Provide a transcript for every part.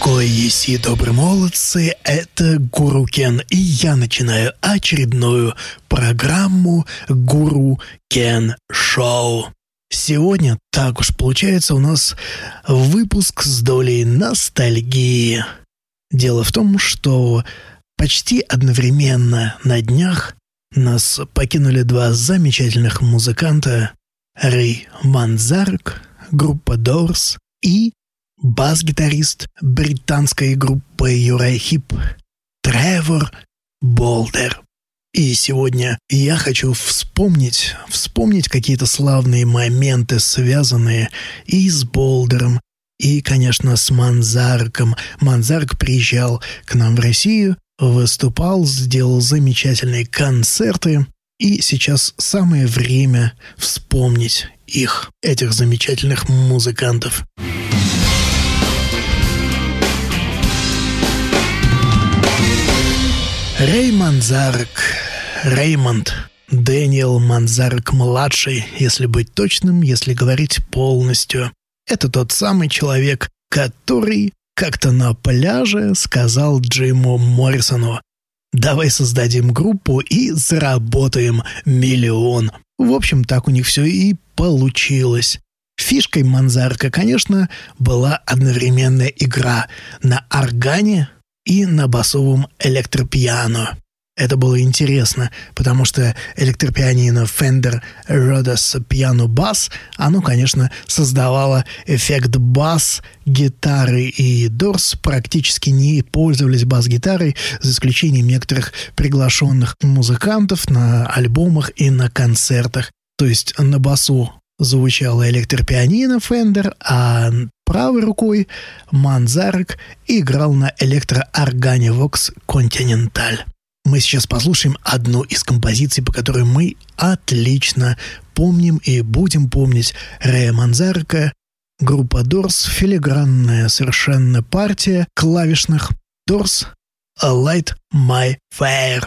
Кой еси добрые молодцы, это Гуру Кен, и я начинаю очередную программу Гуру Кен Шоу. Сегодня, так уж получается, у нас выпуск с долей ностальгии. Дело в том, что почти одновременно на днях нас покинули два замечательных музыканта Рэй Манзарк, группа Doors и бас-гитарист британской группы Юрай Хип Тревор Болдер. И сегодня я хочу вспомнить, вспомнить какие-то славные моменты, связанные и с Болдером, и, конечно, с Манзарком. Манзарк приезжал к нам в Россию, выступал, сделал замечательные концерты. И сейчас самое время вспомнить их, этих замечательных музыкантов. Рэй Манзарк, Реймонд, Дэниел Манзарк-младший, если быть точным, если говорить полностью. Это тот самый человек, который как-то на пляже сказал Джиму Моррисону «Давай создадим группу и заработаем миллион». В общем, так у них все и получилось. Фишкой Манзарка, конечно, была одновременная игра на органе и на басовом электропиано. Это было интересно, потому что электропианино Fender Rhodes Piano Bass, оно, конечно, создавало эффект бас гитары, и Дорс практически не пользовались бас-гитарой, за исключением некоторых приглашенных музыкантов на альбомах и на концертах. То есть на басу звучало электропианино Fender, а правой рукой Манзарек играл на электрооргане Vox Continental. Мы сейчас послушаем одну из композиций, по которой мы отлично помним и будем помнить Рэя Манзарка, группа Дорс, филигранная совершенно партия клавишных Дорс «A Light My Fire».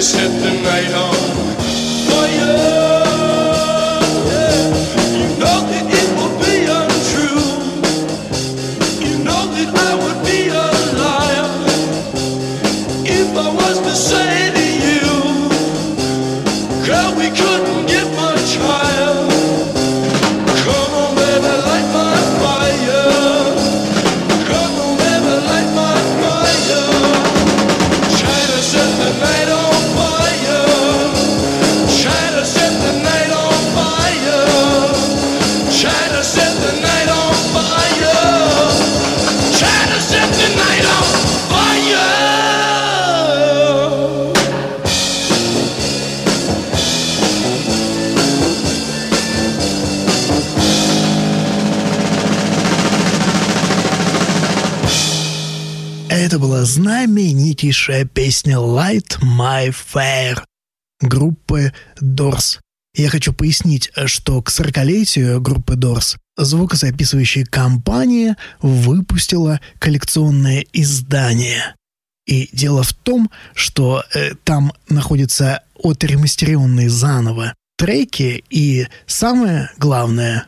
just hit the night on. Знаменитейшая песня Light My Fire группы Doors. Я хочу пояснить, что к 40-летию группы Doors звукозаписывающая компания выпустила коллекционное издание. И дело в том, что э, там находятся отремастеренные заново треки, и самое главное,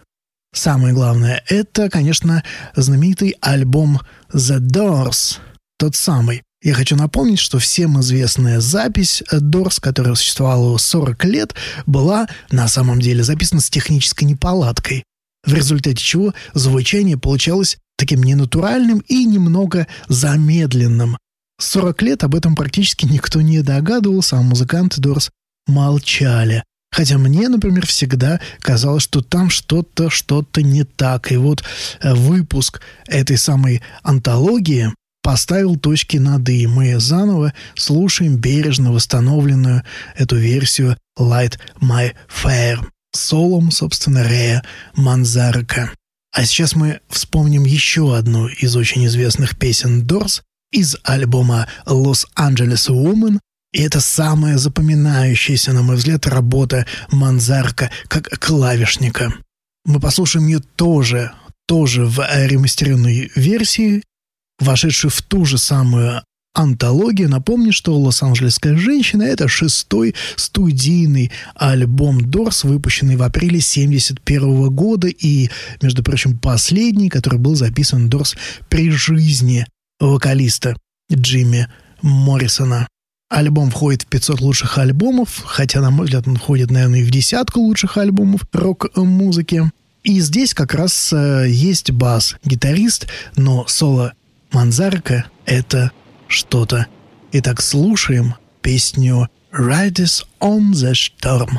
самое главное, это, конечно, знаменитый альбом The Doors, тот самый. Я хочу напомнить, что всем известная запись Doors, которая существовала 40 лет, была на самом деле записана с технической неполадкой, в результате чего звучание получалось таким ненатуральным и немного замедленным. 40 лет об этом практически никто не догадывался, а музыканты Doors молчали. Хотя мне, например, всегда казалось, что там что-то, что-то не так. И вот э, выпуск этой самой антологии поставил точки над «и». Мы заново слушаем бережно восстановленную эту версию «Light My Fire» солом, собственно, Рея Манзарка. А сейчас мы вспомним еще одну из очень известных песен Doors из альбома «Los Angeles Woman», и это самая запоминающаяся, на мой взгляд, работа Манзарка как клавишника. Мы послушаем ее тоже, тоже в ремастеренной версии, вошедшей в ту же самую антологию. Напомню, что «Лос-Анджелесская женщина» — это шестой студийный альбом Дорс, выпущенный в апреле 1971 года и, между прочим, последний, который был записан Дорс при жизни вокалиста Джимми Моррисона. Альбом входит в 500 лучших альбомов, хотя, на мой взгляд, он входит, наверное, и в десятку лучших альбомов рок-музыки. И здесь как раз э, есть бас-гитарист, но соло Манзарка — это что-то. Итак, слушаем песню «Riders on the Storm».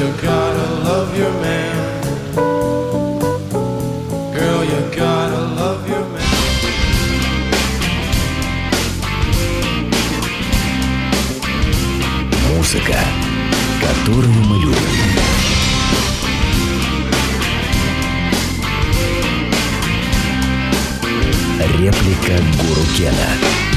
you gotta love your man. Girl, you gotta love your man. Музыка, которую мы любим. Реплика Гуру Кена.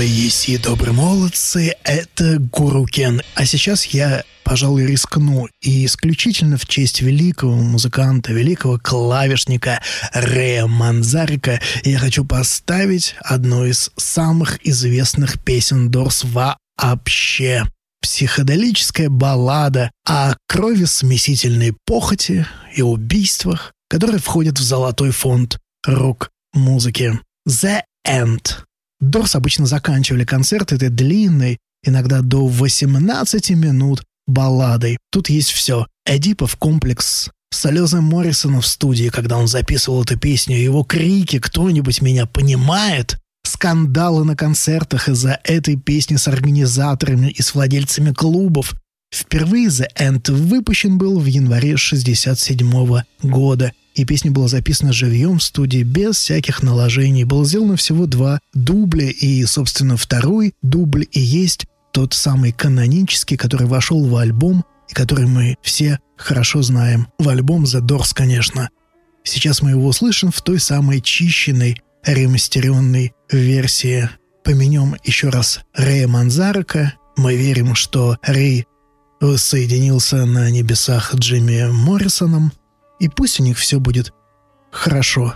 Кое еси добрые молодцы, это Гуру Кен. А сейчас я, пожалуй, рискну и исключительно в честь великого музыканта, великого клавишника Рея Манзарика я хочу поставить одну из самых известных песен Дорс вообще. Психоделическая баллада о крови смесительной похоти и убийствах, которые входят в золотой фонд рок-музыки. The End. Дорс обычно заканчивали концерт этой длинной, иногда до 18 минут, балладой. Тут есть все. Эдипов комплекс, слезы Моррисона в студии, когда он записывал эту песню, его крики «Кто-нибудь меня понимает?» скандалы на концертах из-за этой песни с организаторами и с владельцами клубов. Впервые The End выпущен был в январе 67 года и песня была записана живьем в студии без всяких наложений. Было сделано всего два дубля, и, собственно, второй дубль и есть тот самый канонический, который вошел в альбом и который мы все хорошо знаем. В альбом The Doors, конечно. Сейчас мы его услышим в той самой чищенной, ремастеренной версии. Поменем еще раз Рэя Манзарака. Мы верим, что Рэй соединился на небесах Джимми Моррисоном – и пусть у них все будет хорошо.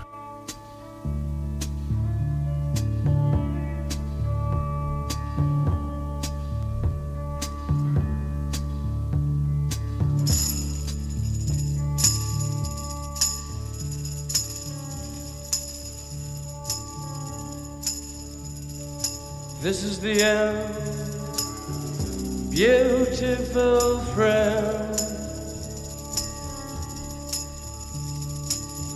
This is the end, beautiful friend.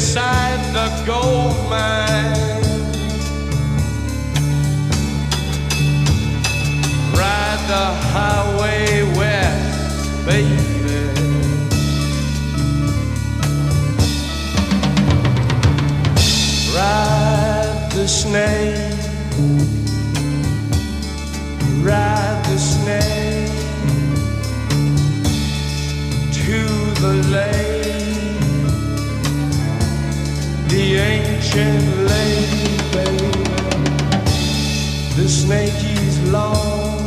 inside the gold mine. Ride the highway west, baby. Ride the snake, ride the snake to the lake, ancient lake, baby. The snake is long,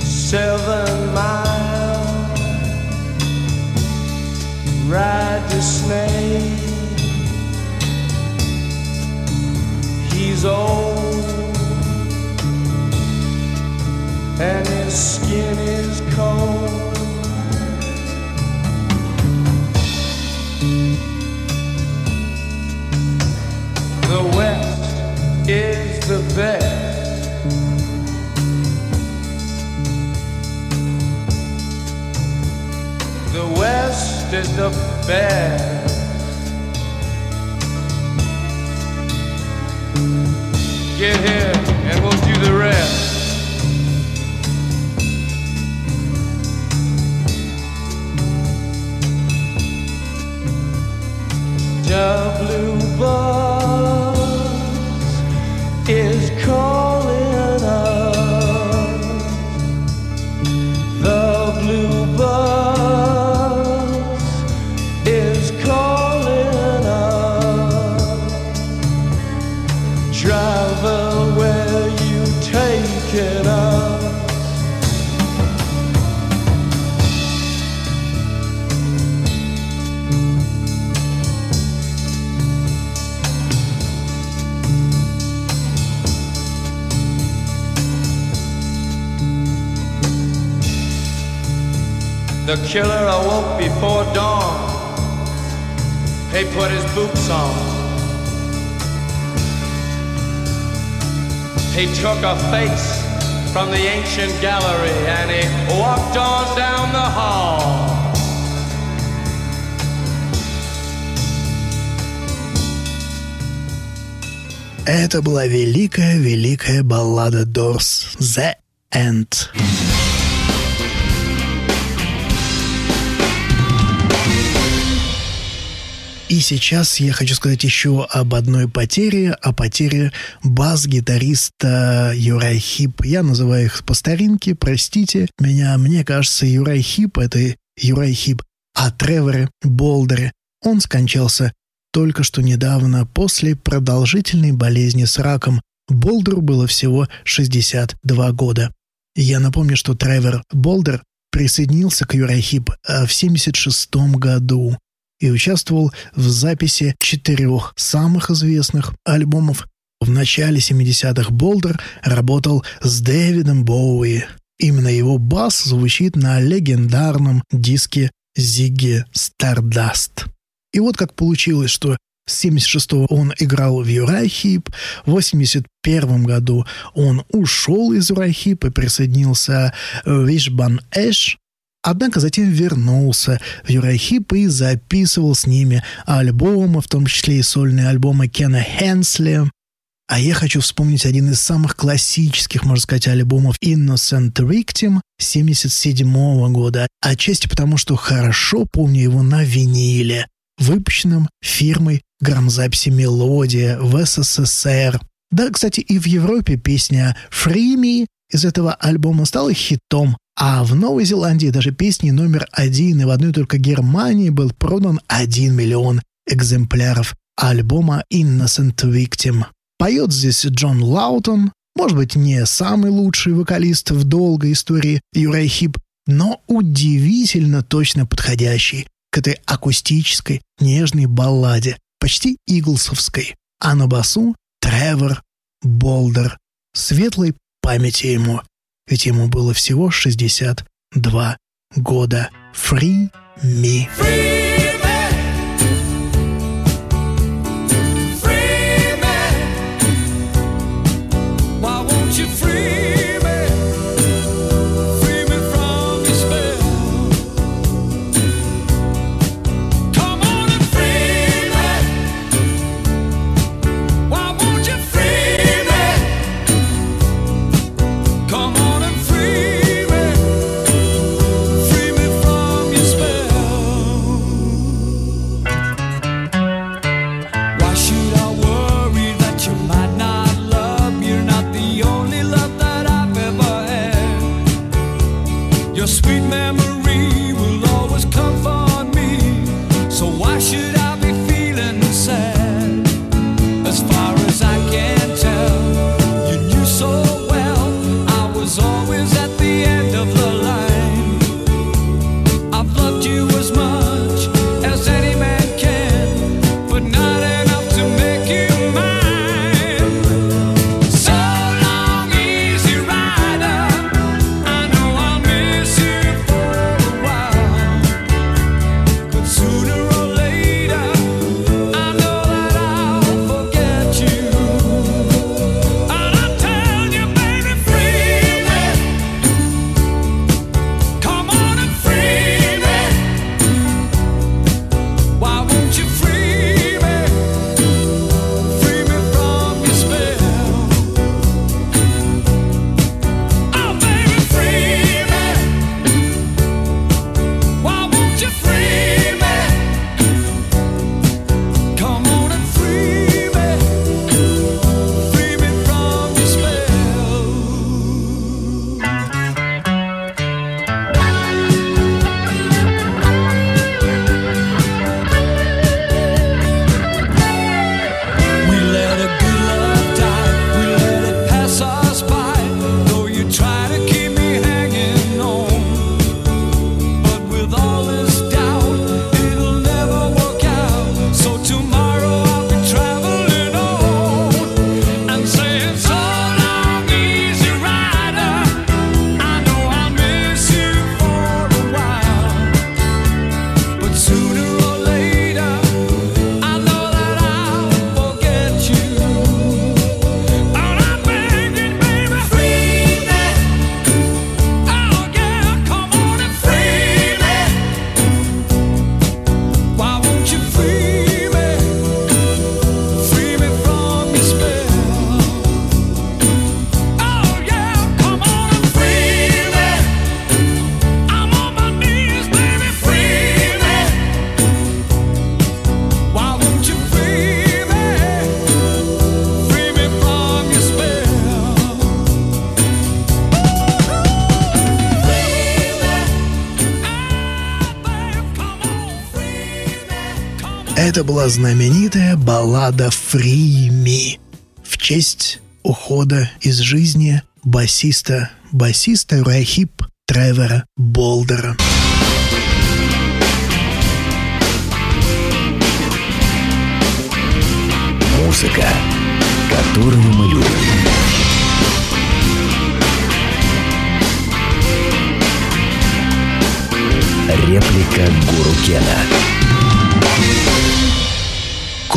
seven miles. Ride the snake. He's old and his skin is cold. The West is the best. Get here and we'll do the rest. Blue bus is cold. The killer awoke before dawn. He put his boots on. He took a face from the ancient gallery and he walked on down the hall. Это была великая-великая баллада Дорс «The End». И сейчас я хочу сказать еще об одной потере, о потере бас-гитариста Uriah Heep. Я называю их по старинке, простите меня. Мне кажется, Uriah Heep — это Uriah Heep. А Тревор Болдер, он скончался только что недавно после продолжительной болезни с раком. Болдеру было всего 62 года. Я напомню, что Тревор Болдер присоединился к Юрай Хип в 76 году и участвовал в записи четырех самых известных альбомов. В начале 70-х Болдер работал с Дэвидом Боуи. Именно его бас звучит на легендарном диске Зигги Стардаст. И вот как получилось, что с 76-го он играл в Юрахип, в 81 году он ушел из Юрахип и присоединился в Вишбан Эш, Однако затем вернулся в Юрахип и записывал с ними альбомы, в том числе и сольные альбомы Кена Хенсли. А я хочу вспомнить один из самых классических, можно сказать, альбомов Innocent Victim 77 года. Отчасти потому, что хорошо помню его на виниле, выпущенном фирмой грамзаписи «Мелодия» в СССР. Да, кстати, и в Европе песня «Free Me» из этого альбома стала хитом, а в Новой Зеландии даже песни номер один, и в одной только Германии был продан 1 миллион экземпляров альбома Innocent Victim. Поет здесь Джон Лаутон, может быть, не самый лучший вокалист в долгой истории Uriah Heep, но удивительно точно подходящий к этой акустической, нежной балладе, почти иглсовской. А на басу Тревор Болдер. Светлой памяти ему ведь ему было всего 62 года. Free me. Free была знаменитая баллада «Free Me» в честь ухода из жизни басиста, басиста Рахип Тревора Болдера. Музыка, которую мы любим. Реплика Гуру Кена.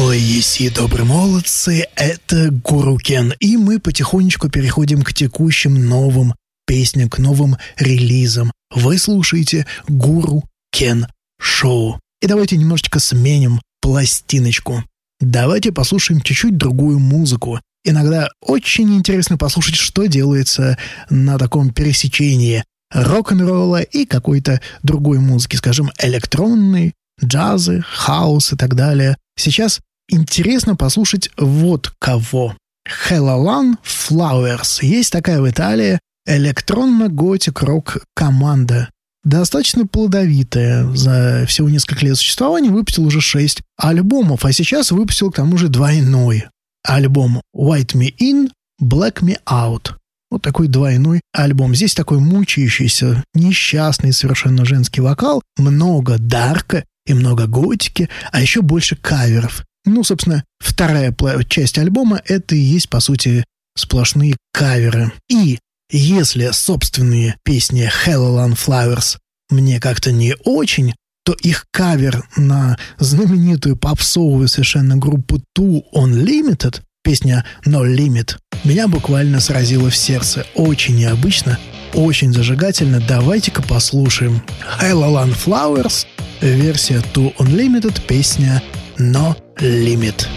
Малой Еси, добрые молодцы, это Гуру Кен. И мы потихонечку переходим к текущим новым песням, к новым релизам. Вы слушаете Гуру Кен Шоу. И давайте немножечко сменим пластиночку. Давайте послушаем чуть-чуть другую музыку. Иногда очень интересно послушать, что делается на таком пересечении рок-н-ролла и какой-то другой музыки, скажем, электронной, джазы, хаос и так далее. Сейчас интересно послушать вот кого. Хелалан Flowers. Есть такая в Италии электронно-готик-рок команда. Достаточно плодовитая. За всего несколько лет существования выпустил уже шесть альбомов, а сейчас выпустил к тому же двойной альбом «White Me In», «Black Me Out». Вот такой двойной альбом. Здесь такой мучающийся, несчастный совершенно женский вокал, много дарка и много готики, а еще больше каверов. Ну, собственно, вторая часть альбома — это и есть, по сути, сплошные каверы. И если собственные песни Hello Flowers мне как-то не очень, то их кавер на знаменитую попсовую совершенно группу Two Unlimited, песня No Limit, меня буквально сразило в сердце. Очень необычно, очень зажигательно. Давайте-ка послушаем. Hello Flowers, версия Two Unlimited, песня No Limit.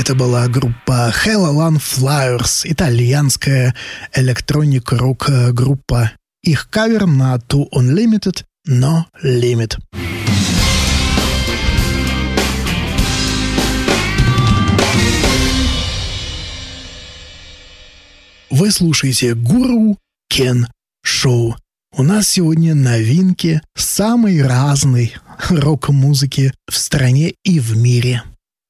Это была группа Hell Flyers, итальянская электроник-рок группа. Их кавер на Too Unlimited, No Limit. Вы слушаете Гуру Кен Шоу. У нас сегодня новинки самой разной рок-музыки в стране и в мире.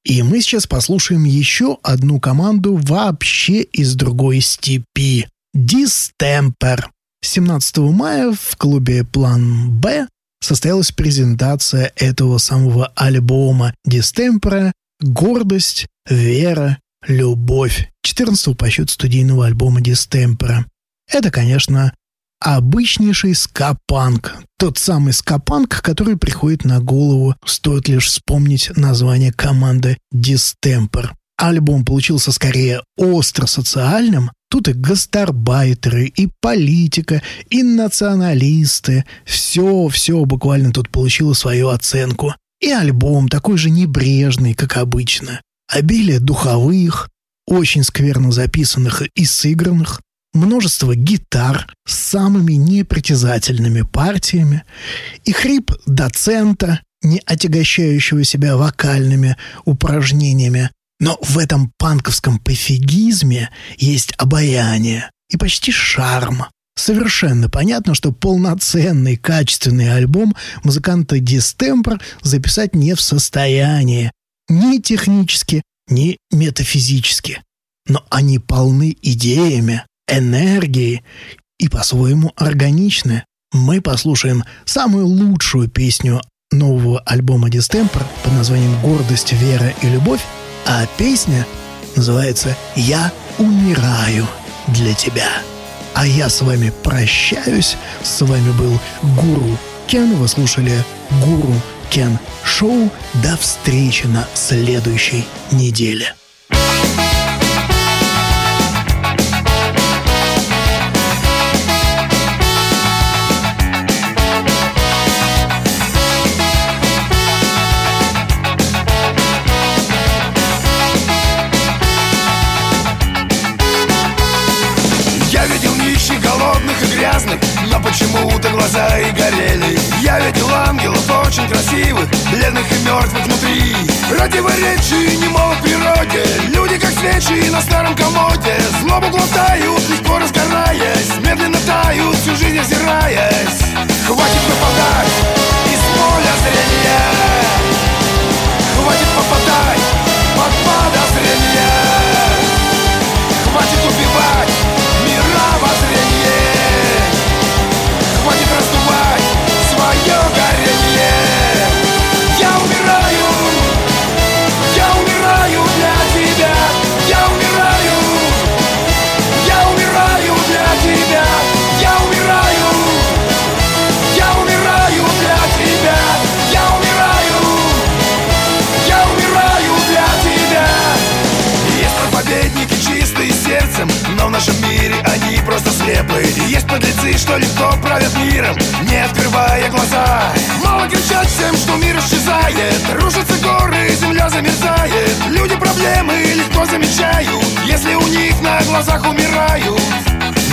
И мы сейчас послушаем еще одну команду вообще из другой степи. Distemper. 17 мая в клубе «План Б» состоялась презентация этого самого альбома Distemper «Гордость, вера, любовь» 14 по счету студийного альбома Distemper. Это, конечно, обычнейший скапанк. Тот самый скапанк, который приходит на голову, стоит лишь вспомнить название команды Distemper. Альбом получился скорее остро социальным. Тут и гастарбайтеры, и политика, и националисты. Все-все буквально тут получило свою оценку. И альбом такой же небрежный, как обычно. Обилие духовых, очень скверно записанных и сыгранных, множество гитар с самыми непритязательными партиями и хрип доцента, не отягощающего себя вокальными упражнениями. Но в этом панковском пофигизме есть обаяние и почти шарм. Совершенно понятно, что полноценный качественный альбом музыканта Дистемпер записать не в состоянии. Ни технически, ни метафизически. Но они полны идеями, энергии и по-своему органичны. Мы послушаем самую лучшую песню нового альбома Дистемпер под названием «Гордость, вера и любовь», а песня называется «Я умираю для тебя». А я с вами прощаюсь. С вами был Гуру Кен. Вы слушали Гуру Кен Шоу. До встречи на следующей неделе. Мертвых внутри. Противоречий немало в природе Люди как свечи на старом комоде. Злобу глотают, легко разгораясь. Медленно тают, всю жизнь озираясь. Хватит нападать из поля зрения. Хватит попадать под подозрение Есть подлецы, что легко правят миром Не открывая глаза. Мало кричать всем, что мир исчезает Рушатся горы, земля замерзает. Люди проблемы легко замечают Если у них на глазах умирают.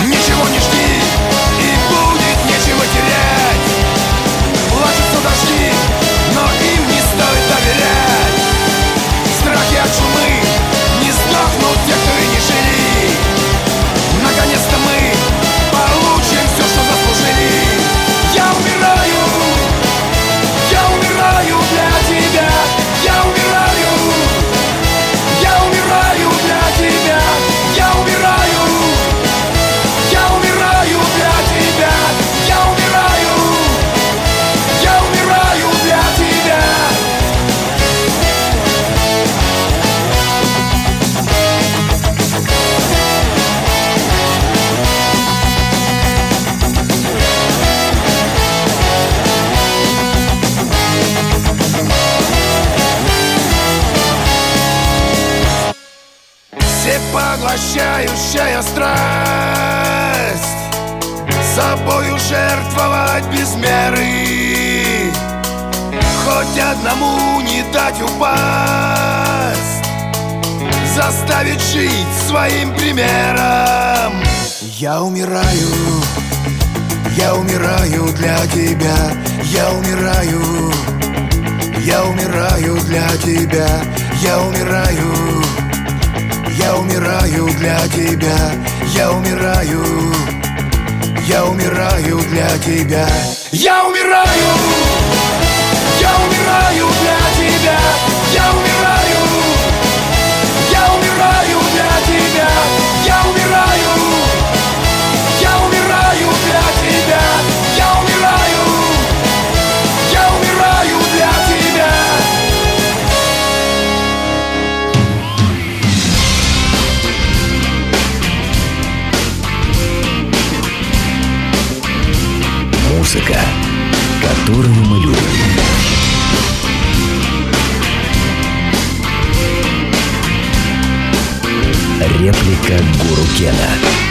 Ничего не жди и будет нечего терять. Плачутся дожди, но им не стоит доверять. Страхи от чумы Всепоглощающая страсть. Собою жертвовать без меры. Хоть одному не дать упасть. Заставить жить своим примером. Я умираю, я умираю для тебя. Я умираю, я умираю для тебя. Я умираю, я умираю для тебя. Я умираю, я умираю для тебя. Я умираю, я умираю для тебя. Я умираю, я умираю для тебя Музыка, которую мы любим. Реплика Гуру Кена.